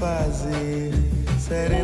fazer. Sereno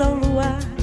ao luar.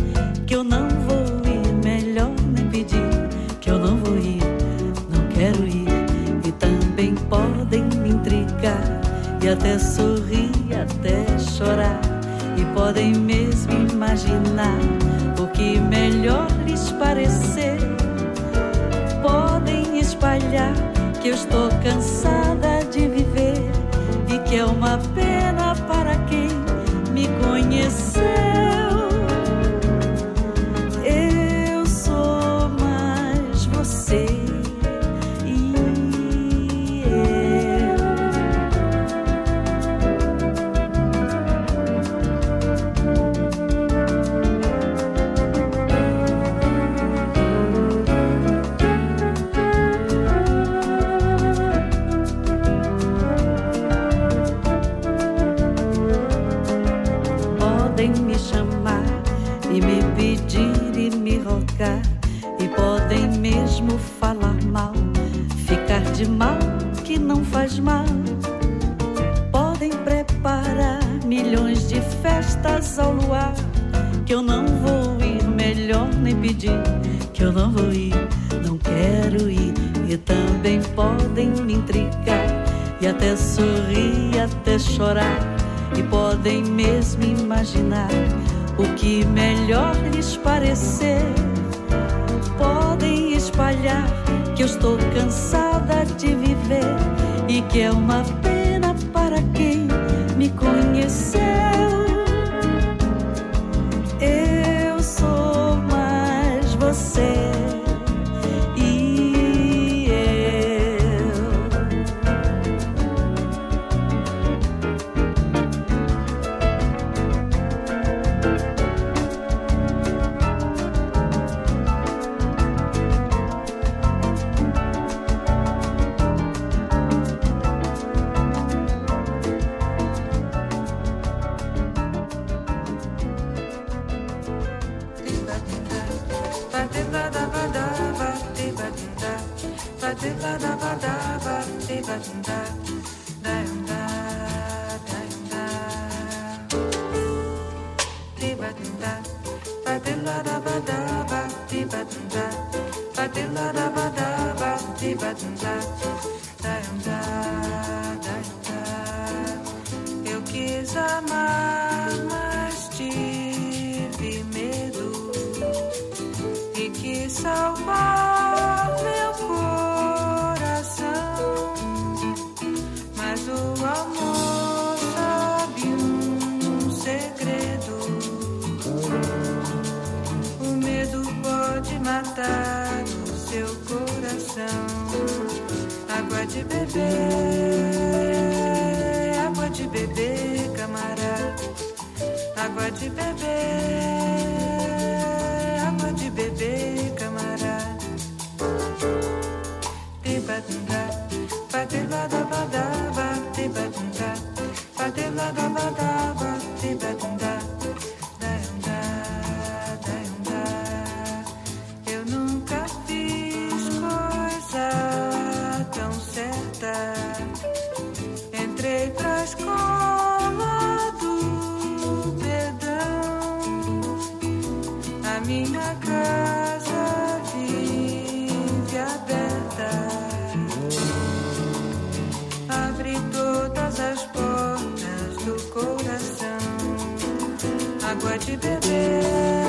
de beber.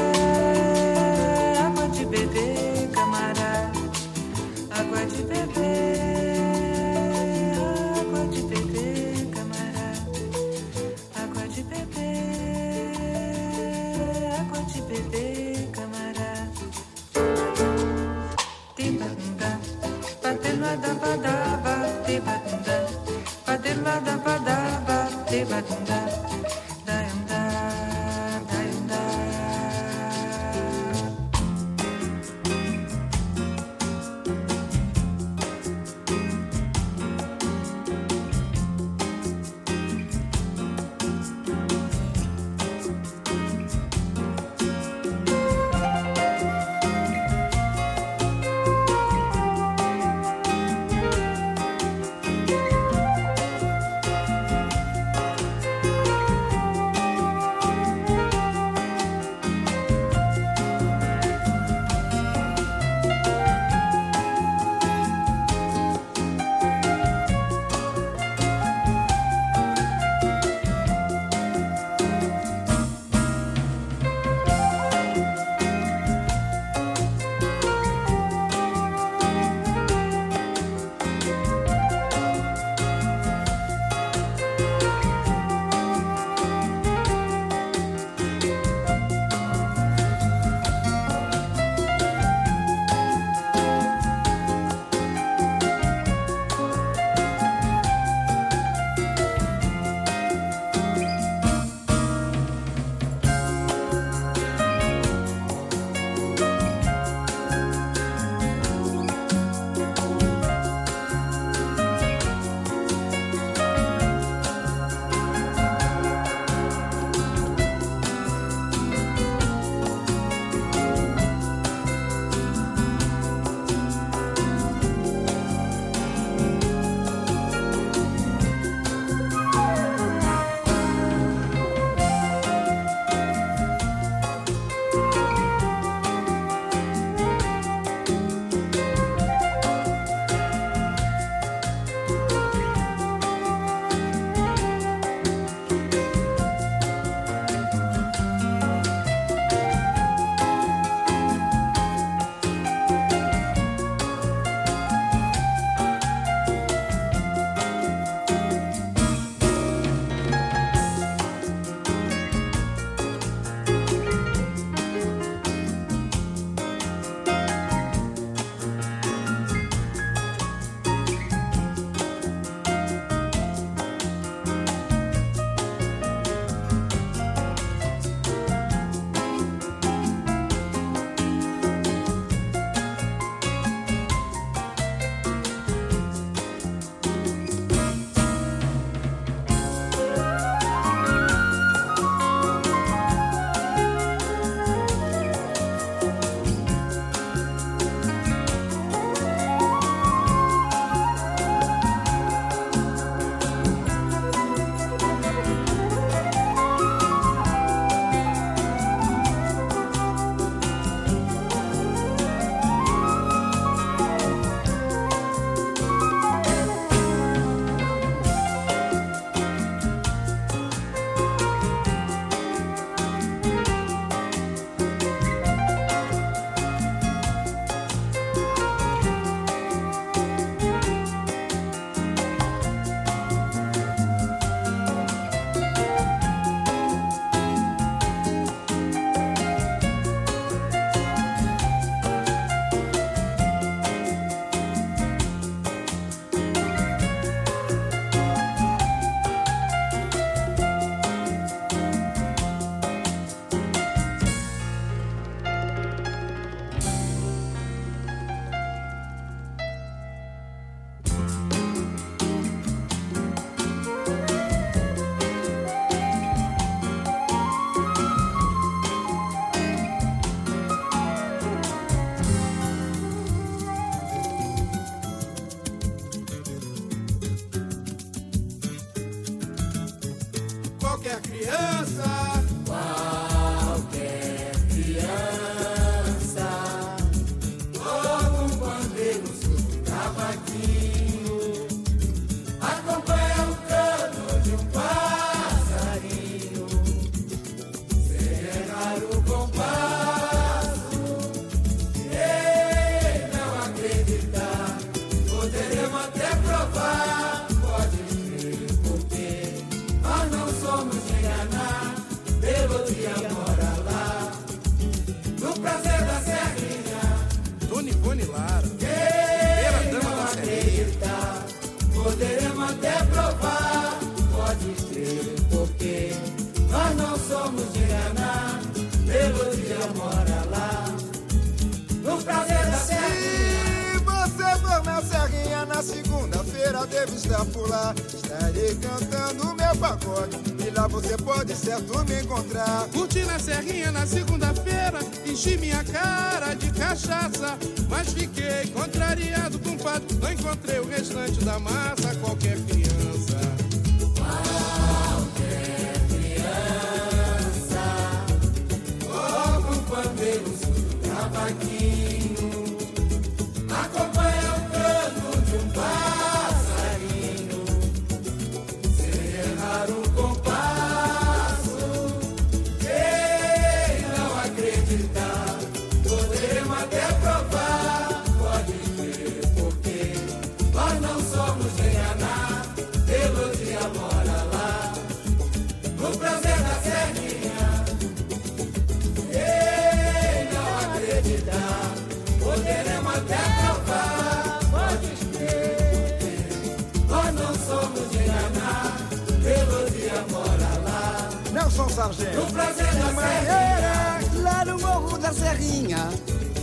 sargento. No prazer da serrinha, lá no morro da Serrinha,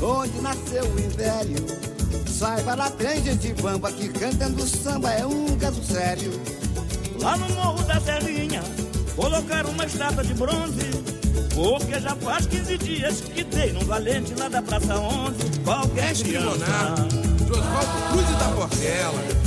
onde nasceu o império. Saiba lá tem gente bamba que cantando samba é um caso sério. Lá no morro da Serrinha, colocaram uma estátua de bronze. Porque já faz 15 dias que dei num valente lá da Praça 11. Qualquer criança. Trouxe Cruz da Portela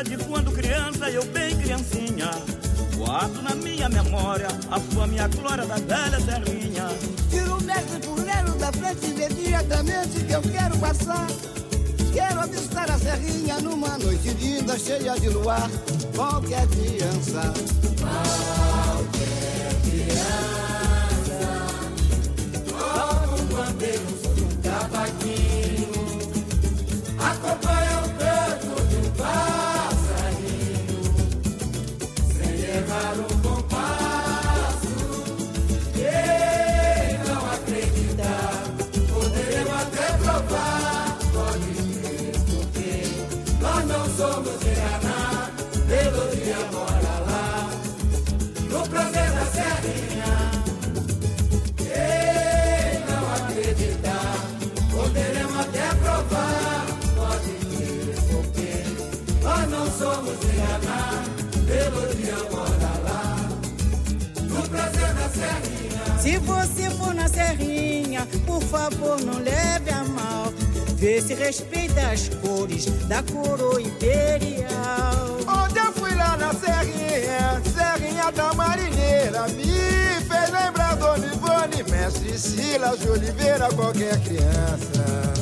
lembrança de quando criança, eu bem criancinha. Guardo na minha memória a sua minha glória da velha terrinha. Tiro o mestre fuleiro da frente imediatamente que eu quero passar. Quero avistar a serrinha numa noite linda, cheia de luar. Qualquer criança. Se você for na Serrinha, por favor, não leve a mal. Vê se respeita as cores da coroa imperial. Onde eu fui lá na Serrinha, Serrinha da marinheira, me fez lembrar Dona Ivone, Mestre Silas de Oliveira, qualquer criança.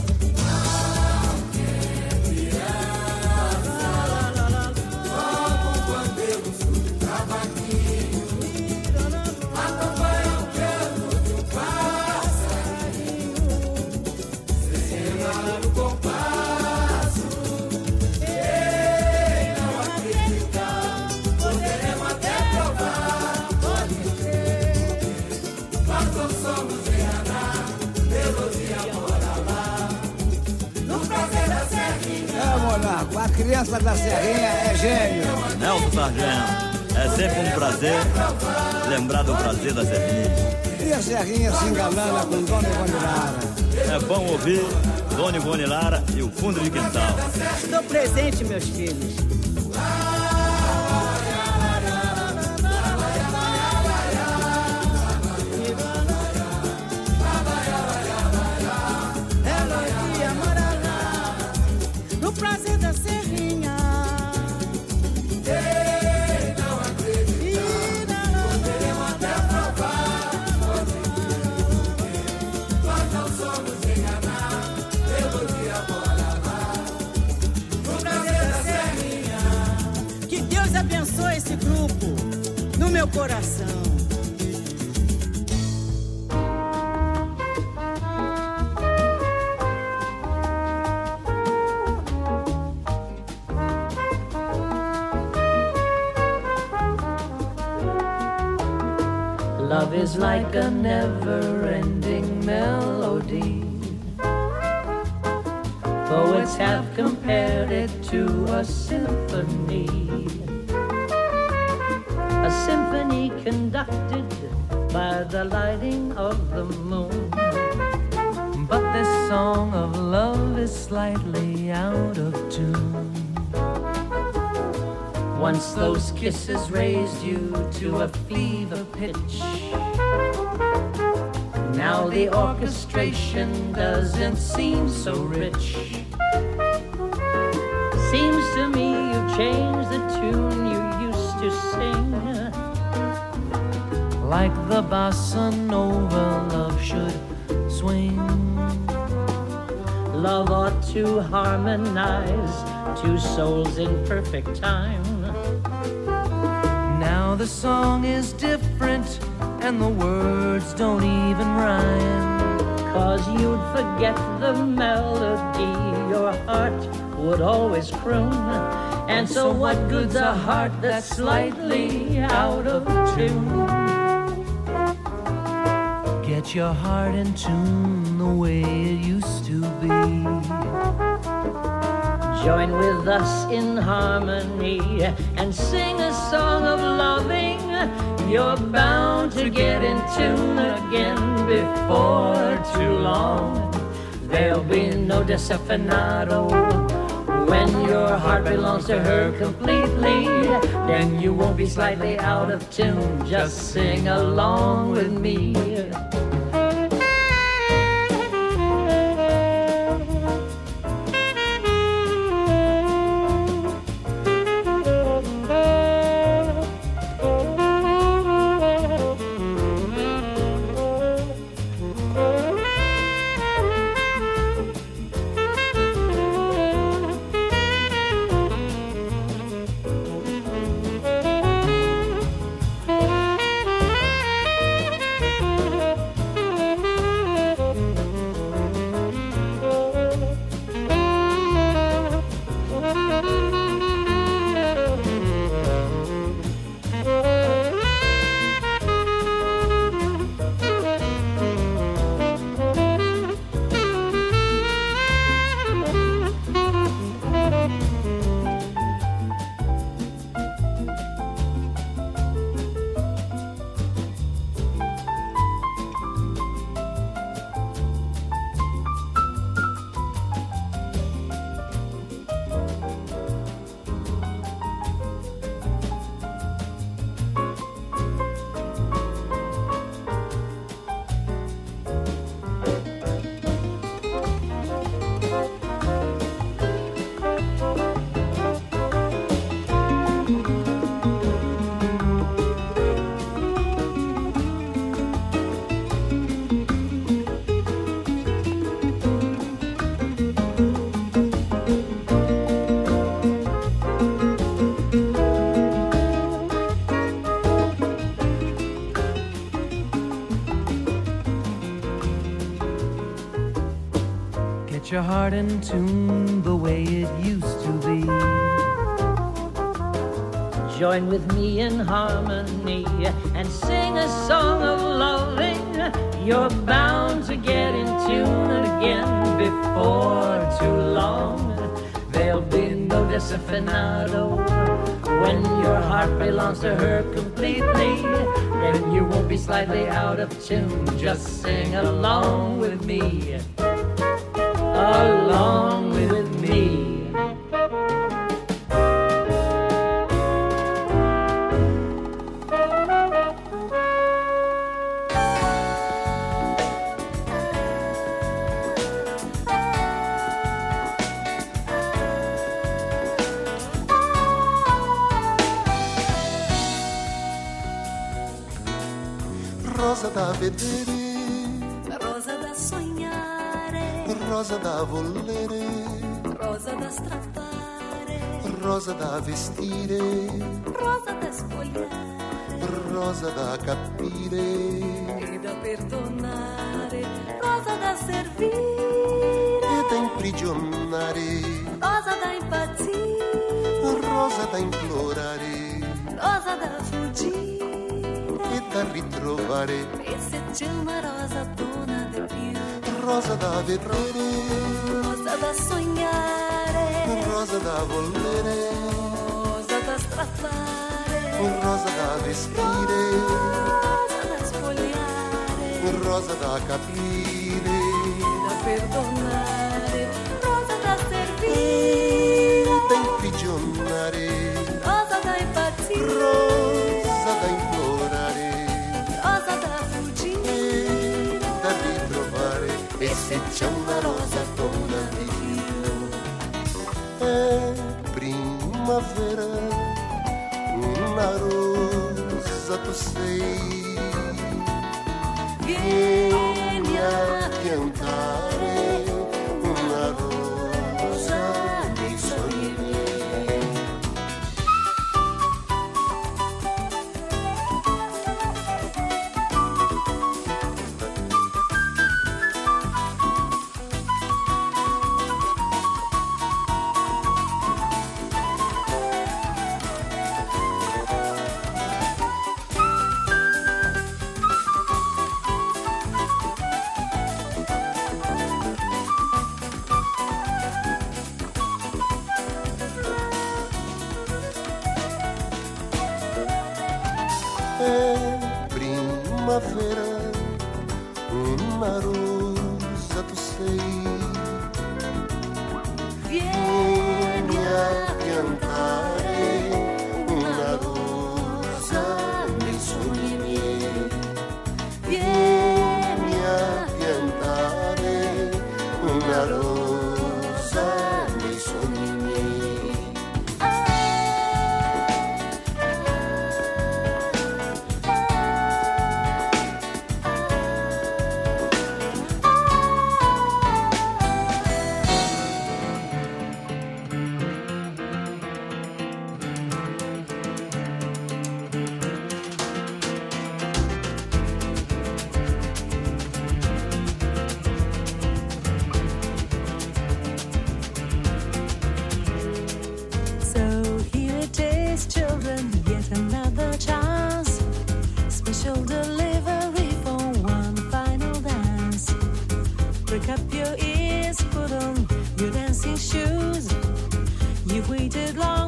Criança da Serrinha é gênio. Nelson Sargento, é sempre um prazer lembrar do prazer da Serrinha. E a Serrinha se enganando com Dona Ivone Lara. É bom ouvir Dona Ivone Lara e o fundo de quintal. Estou presente, meus filhos. Those kisses raised you to a fever pitch. Now the orchestration doesn't seem so rich. Seems to me you've changed the tune you used to sing. Like the bossa nova love should swing. Love ought to harmonize two souls in perfect time. The song is different and the words don't even rhyme. Cause you'd forget the melody your heart would always croon. And so what good's a heart that's slightly out of tune? Get your heart in tune the way it used to be. Join with us in harmony and sing a song of loving. You're bound to get in tune again before too long. There'll be no desafinado when your heart belongs to her completely. Then you won't be slightly out of tune. Just sing along with me. Your heart in tune the way it used to be. Join with me in harmony and sing a song of loving. You're bound to get in tune again before too long. There'll be no desafinado when your heart belongs to her completely. Then you won't be slightly out of tune. Just sing along with me along with me. Rosa da David. volere, rosa da strappare, rosa da vestire, rosa da spogliare, rosa da capire. E da perdonare, rosa da servire. E da imprigionare, rosa da impazzire, rosa da implorare, rosa da fuggire. E da ritrovare. E se c'è una rosa buona di più rosa da vedere, rosa da sognare, rosa da volere, rosa da strappare, rosa da vestire, rosa da spogliare, rosa da capire, da perdonare, rosa da servire, da imprigionare, rosa da impazzire. Especiando é a rosa por navio. É primavera Uma rosa tu sei Vieni a piantare waited long.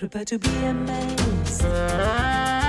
Prepare to be amazed.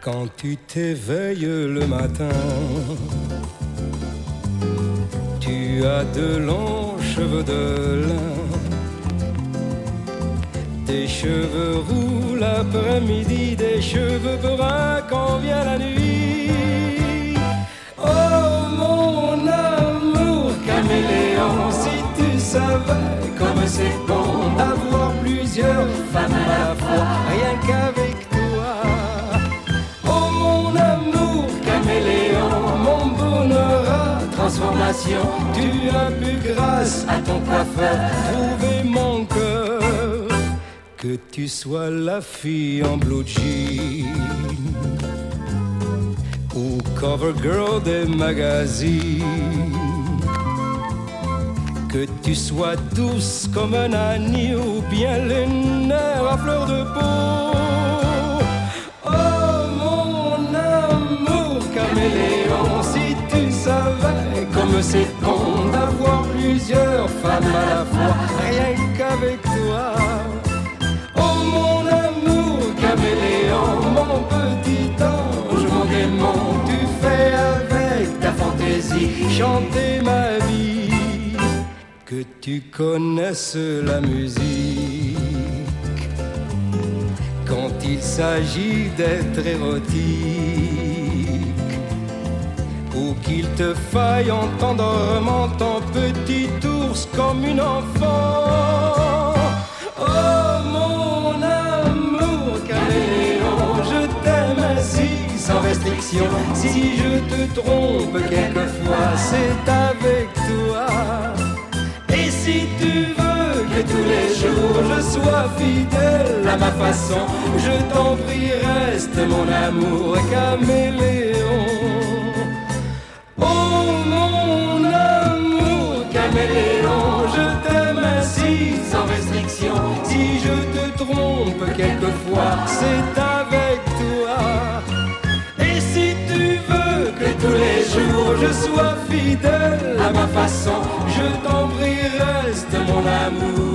Quand tu t'éveilles le matin, tu as de longs cheveux de lin. Des cheveux roux l'après-midi, des cheveux bruns quand vient la nuit. Oh mon amour caméléon, si tu savais comme c'est bon d'avoir plusieurs femmes à la fois, rien qu'avec toi. Oh mon amour caméléon, mon bonheur à transformation, tu as pu grâce à ton coiffeur trouver mon cœur. Que tu sois la fille en blue jean ou cover girl des magazines. Que tu sois douce comme un agneau ou bien les nerfs à fleur de peau. Oh mon amour caméléon, si tu savais comme c'est con d'avoir plusieurs femmes à la fois, rien qu'avec toi. Caméléon, mon petit ange, mon démon, tu fais avec ta fantaisie chanter ma vie. Que tu connaisses la musique quand il s'agit d'être érotique ou qu'il te faille entendrement ton petit ours comme une enfant. Sans restriction. Si je te trompe quelquefois, c'est avec toi. Et si tu veux que tous les jours je sois fidèle à ma façon, je t'en prie, reste mon amour caméléon. Oh mon amour caméléon, je t'aime ainsi sans restriction. Si je te trompe quelquefois, c'est avec je sois fidèle à ma façon, je t'en prie, reste mon amour.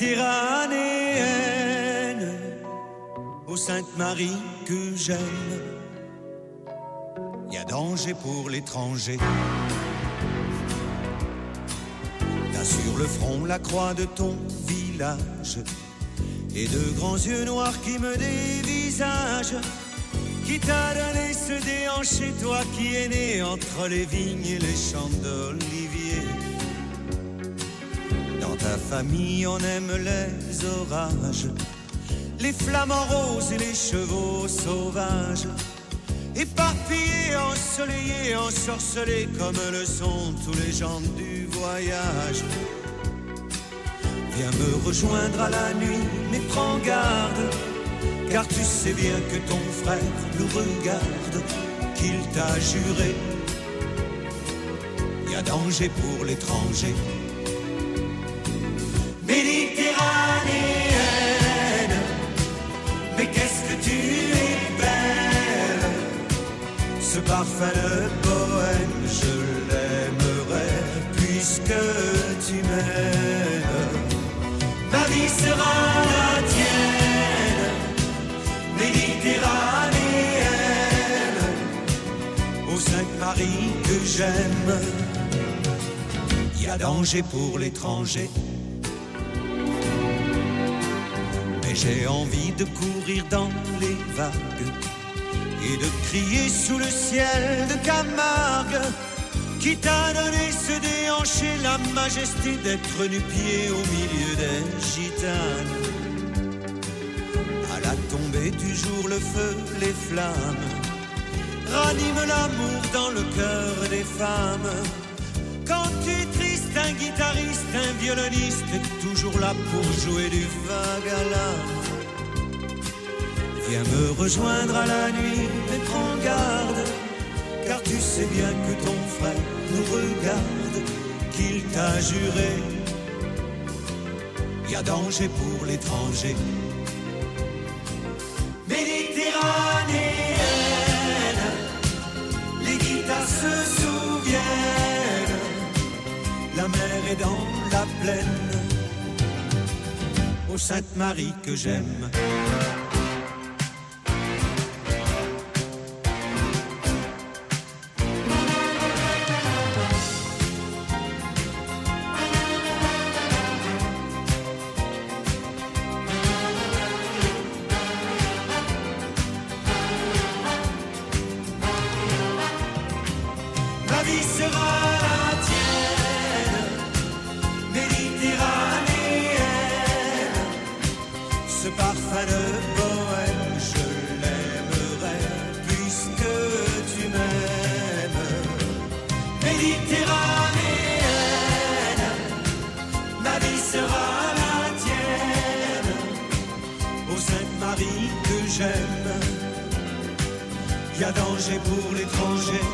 Méditerranéenne, ô Sainte Marie que j'aime. Y a danger pour l'étranger. T'as sur le front la croix de ton village et de grands yeux noirs qui me dévisagent. Qui t'a donné ce déhanché, toi qui es né entre les vignes et les champs Ta famille, on aime les orages, les flamants roses et les chevaux sauvages. Éparpillés, ensoleillés, ensorcelés comme le sont tous les gens du voyage. Viens me rejoindre à la nuit, mais prends garde. Car tu sais bien que ton frère nous regarde, qu'il t'a juré. Y a danger pour l'étranger. J'aime. Y a danger pour l'étranger. Mais j'ai envie de courir dans les vagues et de crier sous le ciel de Camargue. Qui t'a donné ce déhanché, la majesté d'être nu-pied au milieu des gitanes à la tombée du jour, le feu, les flammes ranime l'amour dans le cœur des femmes. Quand tu tristes un guitariste, un violoniste, toujours là pour jouer du vague à l'âme. Viens me rejoindre à la nuit, mais prends garde, car tu sais bien que ton frère nous regarde, qu'il t'a juré. Y a danger pour l'étranger plaine. Ô Sainte Marie que j'aime. Enfin le poème, je l'aimerai, puisque tu m'aimes. Méditerranée, ma vie sera la tienne. Ô Sainte-Marie que j'aime, y a danger pour l'étranger.